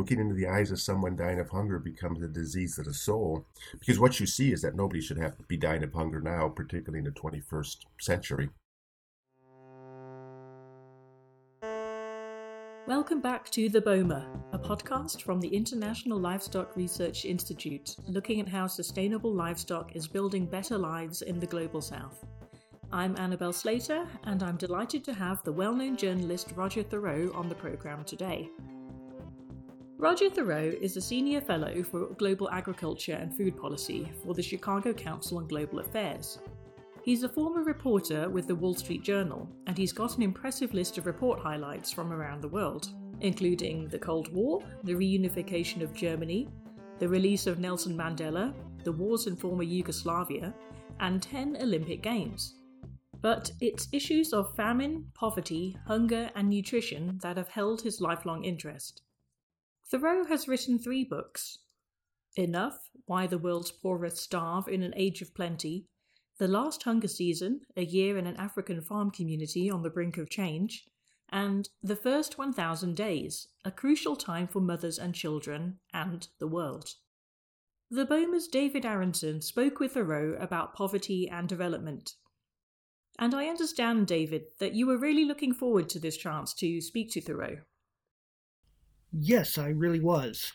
looking into the eyes of someone dying of hunger becomes a disease of the soul. Because what you see is that nobody should have to be dying of hunger now, particularly in the 21st century. Welcome back to The BOMA, a podcast from the International Livestock Research Institute, looking at how sustainable livestock is building better lives in the global south. I'm Annabelle Slater, and I'm delighted to have the well known journalist Roger Thurow on the programme today. Roger Thurow is a senior fellow for global agriculture and food policy for the Chicago Council on Global Affairs. He's a former reporter with the Wall Street Journal, and he's got an impressive list of report highlights from around the world, including the Cold War, the reunification of Germany, the release of Nelson Mandela, the wars in former Yugoslavia, and 10 Olympic Games. But it's issues of famine, poverty, hunger, and nutrition that have held his lifelong interest. Thurow has written three books Enough Why the World's Poorest Starve in an Age of Plenty, The Last Hunger Season A Year in an African Farm Community on the Brink of Change, and The First 1000 Days A Crucial Time for Mothers and Children and the World. The BOMA's David Aronson spoke with Thurow about poverty and development and I understand, David, that you were really looking forward to this chance to speak to Thurow. Yes, I really was.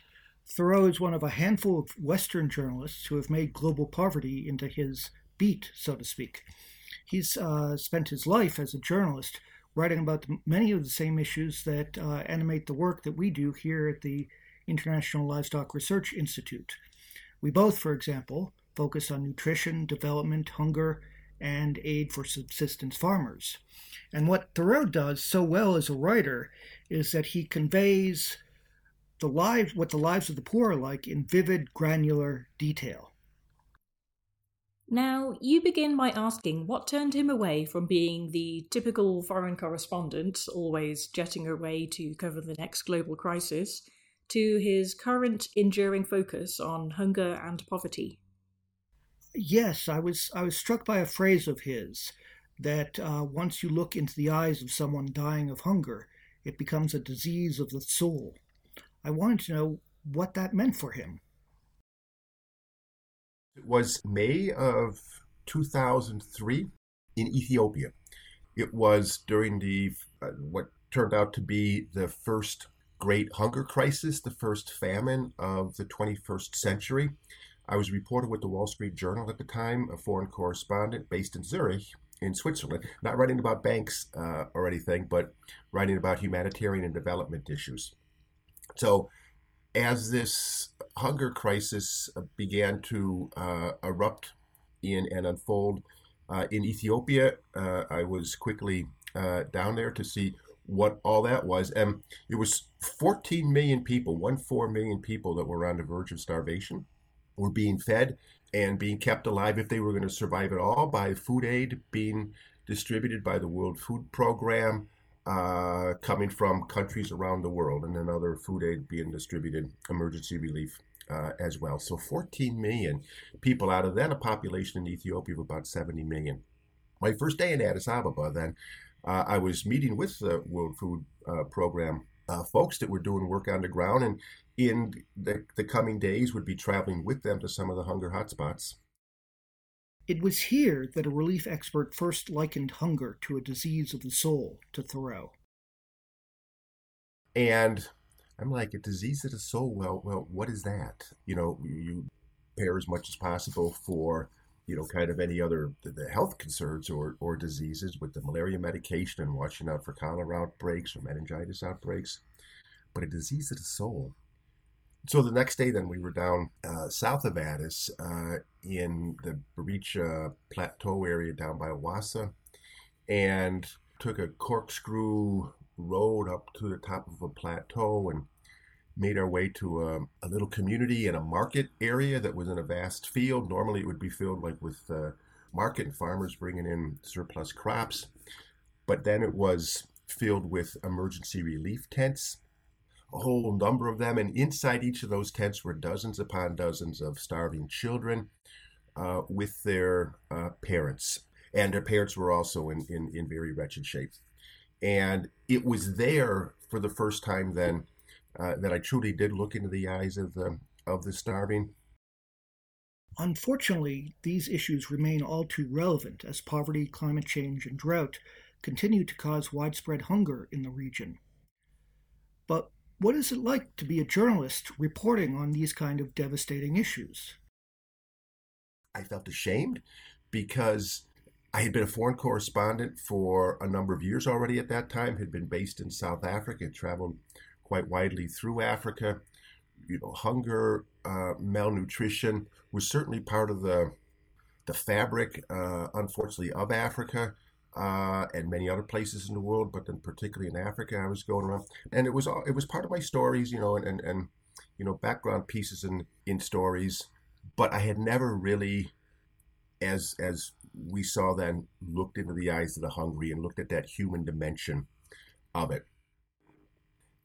Thurow is one of a handful of Western journalists who have made global poverty into his beat, so to speak. He's uh, spent his life as a journalist writing about many of the same issues that uh, animate the work that we do here at the International Livestock Research Institute. We both, for example, focus on nutrition, development, hunger, and aid for subsistence farmers. And what Thurow does so well as a writer is that he conveys the lives, what the lives of the poor are like in vivid, granular detail. Now, you begin by asking what turned him away from being the typical foreign correspondent, always jetting away to cover the next global crisis, to his current enduring focus on hunger and poverty. Yes, I was I was struck by a phrase of his that uh, once you look into the eyes of someone dying of hunger, it becomes a disease of the soul. I wanted to know what that meant for him. It was May of 2003 in Ethiopia. It was during the uh, what turned out to be the first great hunger crisis, the first famine of the 21st century. I was a reporter with the Wall Street Journal at the time, a foreign correspondent based in Zurich in Switzerland, not writing about banks uh, or anything, but writing about humanitarian and development issues. So, as this hunger crisis began to uh, erupt in and unfold uh, in Ethiopia, uh, I was quickly uh, down there to see what all that was. And it was 14 million people, one four million people that were on the verge of starvation were being fed and being kept alive if they were going to survive at all by food aid being distributed by the World Food Program uh, coming from countries around the world, and then other food aid being distributed, emergency relief uh, as well. So 14 million people out of then a population in Ethiopia of about 70 million. My first day in Addis Ababa, then, uh, I was meeting with the World Food uh, Program uh, folks that were doing work on the ground, and in the, the coming days would be traveling with them to some of the hunger hotspots. It was here that a relief expert first likened hunger to a disease of the soul to Thurow. And I'm like, a disease of the soul? Well, well, what is that? You know, you prepare as much as possible for, you know, kind of any other the health concerns or, or diseases with the malaria medication and watching out for cholera outbreaks or meningitis outbreaks. But a disease of the soul, so the next day, then we were down uh, south of Addis uh, in the Baricha Plateau area down by Awassa, and took a corkscrew road up to the top of a plateau and made our way to a, a little community in a market area that was in a vast field. Normally, it would be filled like with uh, market and farmers bringing in surplus crops, but then it was filled with emergency relief tents a whole number of them, and inside each of those tents were dozens upon dozens of starving children uh, with their uh, parents. And their parents were also in, in, in very wretched shape. And it was there for the first time then uh, that I truly did look into the eyes of the of the starving. Unfortunately, these issues remain all too relevant as poverty, climate change, and drought continue to cause widespread hunger in the region. But what is it like to be a journalist reporting on these kind of devastating issues? I felt ashamed because I had been a foreign correspondent for a number of years already at that time, had been based in South Africa, traveled quite widely through Africa. You know, hunger, uh, malnutrition was certainly part of the the fabric, uh, unfortunately, of Africa uh, and many other places in the world, but then particularly in Africa, I was going around, and it was it was part of my stories, you know, and and, and you know background pieces in in stories, but I had never really, as as we saw then, looked into the eyes of the hungry and looked at that human dimension of it.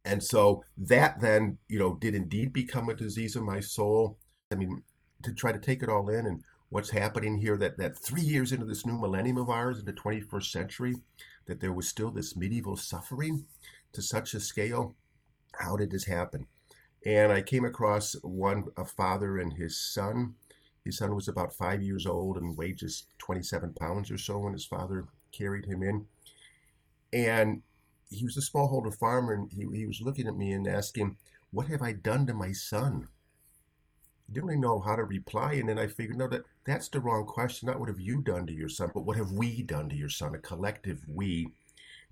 And so that then, you know, did indeed become a disease of my soul. I mean, to try to take it all in and what's happening here that, that three years into this new millennium of ours in the 21st century that there was still this medieval suffering to such a scale? How did this happen? And i came across one a father and his son. His son was about five years old and weighed just 27 pounds or so when his father carried him in. And he was a smallholder farmer and he, he was looking at me and asking what have i done to my son didn't really know how to reply. And then I figured, no, that that's the wrong question. Not what have you done to your son, but what have we done to your son? A collective we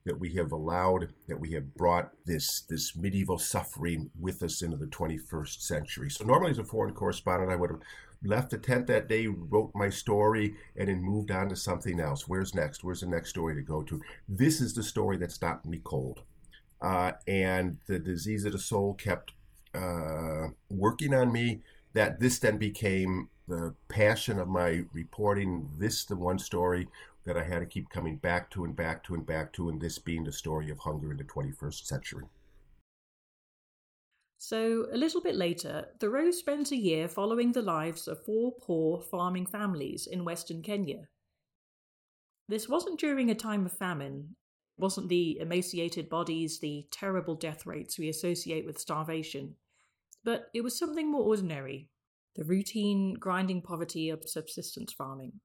that we have allowed, that we have brought this this medieval suffering with us into the 21st century. So normally, as a foreign correspondent, I would have left the tent that day, wrote my story, and then moved on to something else. Where's next? Where's the next story to go to? This is the story that stopped me cold. Uh, and the disease of the soul kept uh, working on me that this then became the passion of my reporting. This the one story that I had to keep coming back to and back to and back to, and this being the story of hunger in the 21st century. So, a little bit later, Thurow spends a year following the lives of four poor farming families in western Kenya. This wasn't during a time of famine, wasn't the emaciated bodies, the terrible death rates we associate with starvation. But it was something more ordinary the routine, grinding poverty of subsistence farming,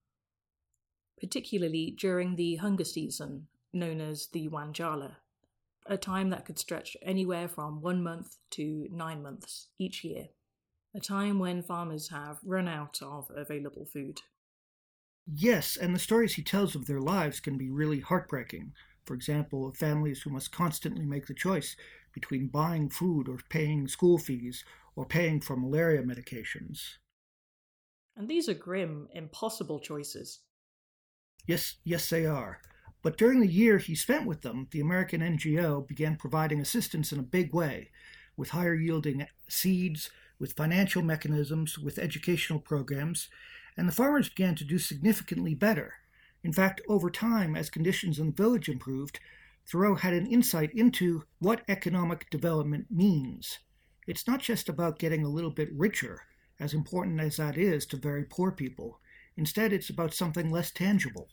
particularly during the hunger season known as the Wanjala, a time that could stretch anywhere from one month to nine months each year, a time when farmers have run out of available food. Yes, and the stories he tells of their lives can be really heartbreaking. For example, of families who must constantly make the choice between buying food or paying school fees or paying for malaria medications. And these are grim, impossible choices. Yes, yes, they are. But during the year he spent with them, the American NGO began providing assistance in a big way, with higher yielding seeds, with financial mechanisms, with educational programs, and the farmers began to do significantly better. In fact, over time, as conditions in the village improved, Thurow had an insight into what economic development means. It's not just about getting a little bit richer, as important as that is to very poor people. Instead, it's about something less tangible.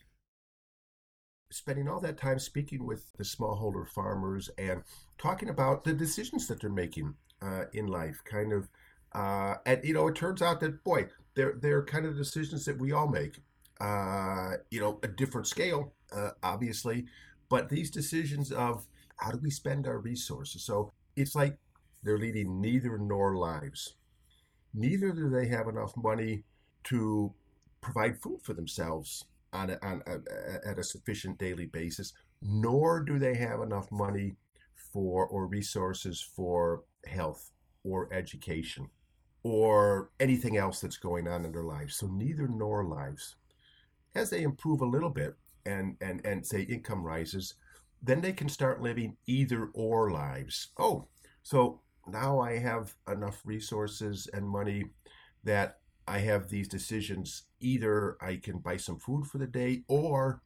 Spending all that time speaking with the smallholder farmers and talking about the decisions that they're making uh, in life, kind of, uh, and you know, it turns out that boy, they're they're kind of decisions that we all make. Uh, you know, a different scale, uh, obviously, but these decisions of how do we spend our resources. So it's like they're leading neither nor lives. Neither do they have enough money to provide food for themselves on, a, on a, at a sufficient daily basis, nor do they have enough money for or resources for health or education or anything else that's going on in their lives. So neither nor lives. As they improve a little bit, and and and say income rises, then they can start living either or lives. Oh, so now I have enough resources and money that I have these decisions. Either I can buy some food for the day, or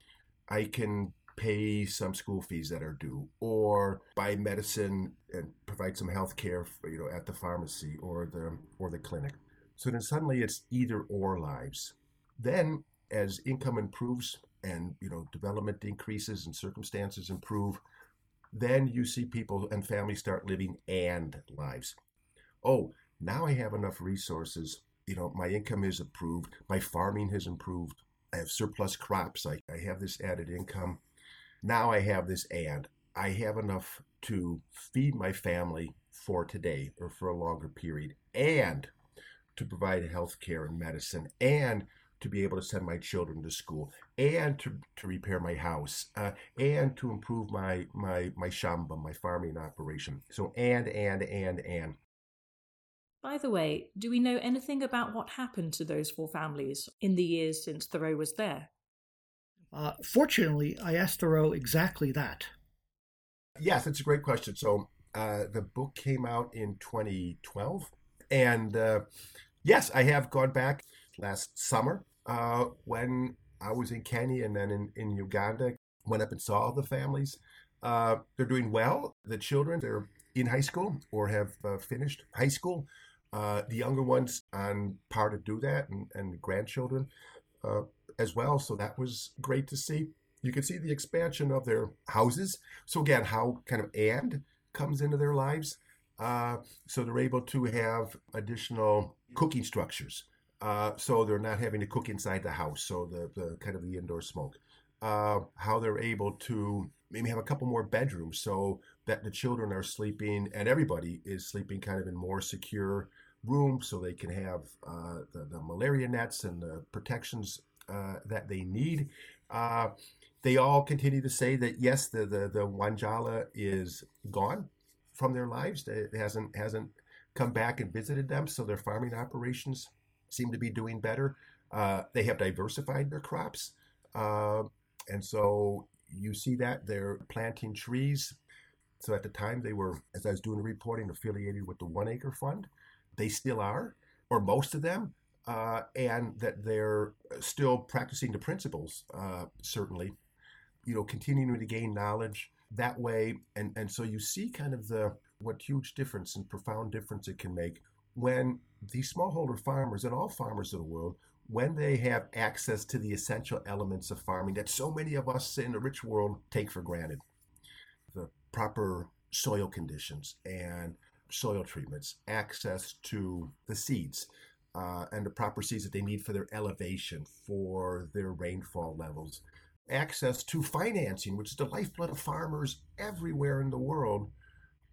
I can pay some school fees that are due, or buy medicine and provide some health care, you know, at the pharmacy or the or the clinic. So then suddenly it's either or lives. Then as income improves, and you know development increases and circumstances improve, then you see people and families start living and lives. Oh, now I have enough resources. You know, my income is improved, my farming has improved, I have surplus crops, I, I have this added income. Now I have this and I have enough to feed my family for today or for a longer period and to provide health care and medicine and to be able to send my children to school and to, to repair my house uh, and to improve my my my shamba my farming operation. So and and and and. By the way do we know anything about what happened to those four families in the years since Thurow was there? Uh, fortunately i asked Thurow exactly that. Yes it's a great question. So uh, the book came out in 2012 and uh, yes i have gone back last summer uh, when I was in Kenya and then in, in Uganda. Went up and saw the families. Uh, they're doing well. The children, they're in high school or have uh, finished high school. Uh, the younger ones on par to do that, and, and grandchildren uh, as well. So that was great to see. You can see the expansion of their houses. So again, how kind of and comes into their lives. Uh, so they're able to have additional cooking structures. Uh, so they're not having to cook inside the house. So the, the kind of the indoor smoke. Uh, how they're able to maybe have a couple more bedrooms so that the children are sleeping and everybody is sleeping kind of in more secure rooms so they can have uh, the, the, malaria nets and the protections uh, that they need. Uh, they all continue to say that yes, the, the, the Wanjala is gone from their lives. It hasn't hasn't come back and visited them, so their farming operations seem to be doing better. Uh, they have diversified their crops. Uh, and so you see that they're planting trees. So at the time they were, as I was doing the reporting, affiliated with the One Acre Fund. They still are, or most of them, uh, and that they're still practicing the principles, uh, certainly, you know, continuing to gain knowledge that way. And, and so you see kind of the what huge difference and profound difference it can make when these smallholder farmers and all farmers of the world, when they have access to the essential elements of farming that so many of us in the rich world take for granted, the proper soil conditions and soil treatments, access to the seeds, uh, and the proper seeds that they need for their elevation, for their rainfall levels, access to financing, which is the lifeblood of farmers everywhere in the world,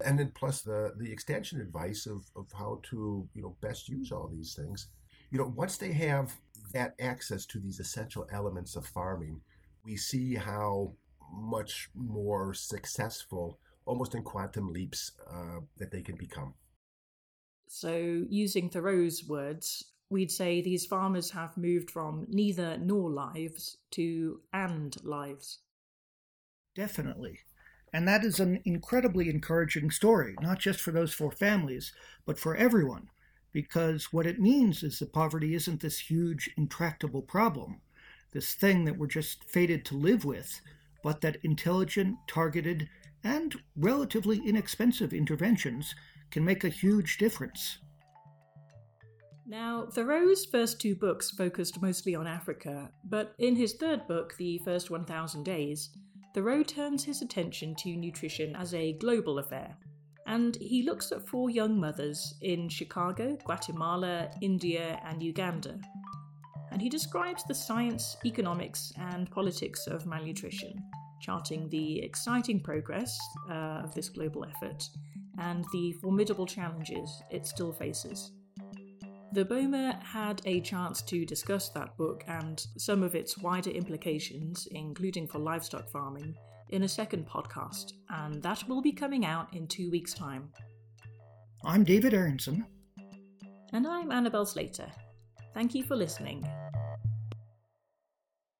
and then plus the the extension advice of, of how to you know best use all these things. You know once they have that access to these essential elements of farming we see how much more successful almost in quantum leaps uh, that they can become. So using Thurow's words we'd say these farmers have moved from neither nor lives to and lives. Definitely and that is an incredibly encouraging story, not just for those four families, but for everyone, because what it means is that poverty isn't this huge, intractable problem, this thing that we're just fated to live with, but that intelligent, targeted, and relatively inexpensive interventions can make a huge difference. Now, Thurow's first two books focused mostly on Africa, but in his third book, The First 1000 Days, Thurow turns his attention to nutrition as a global affair, and he looks at four young mothers in Chicago, Guatemala, India, and Uganda. And he describes the science, economics, and politics of malnutrition, charting the exciting progress uh, of this global effort and the formidable challenges it still faces. The BOMA had a chance to discuss that book and some of its wider implications, including for livestock farming, in a second podcast, and that will be coming out in two weeks' time. I'm David Aronson. And I'm Annabelle Slater. Thank you for listening.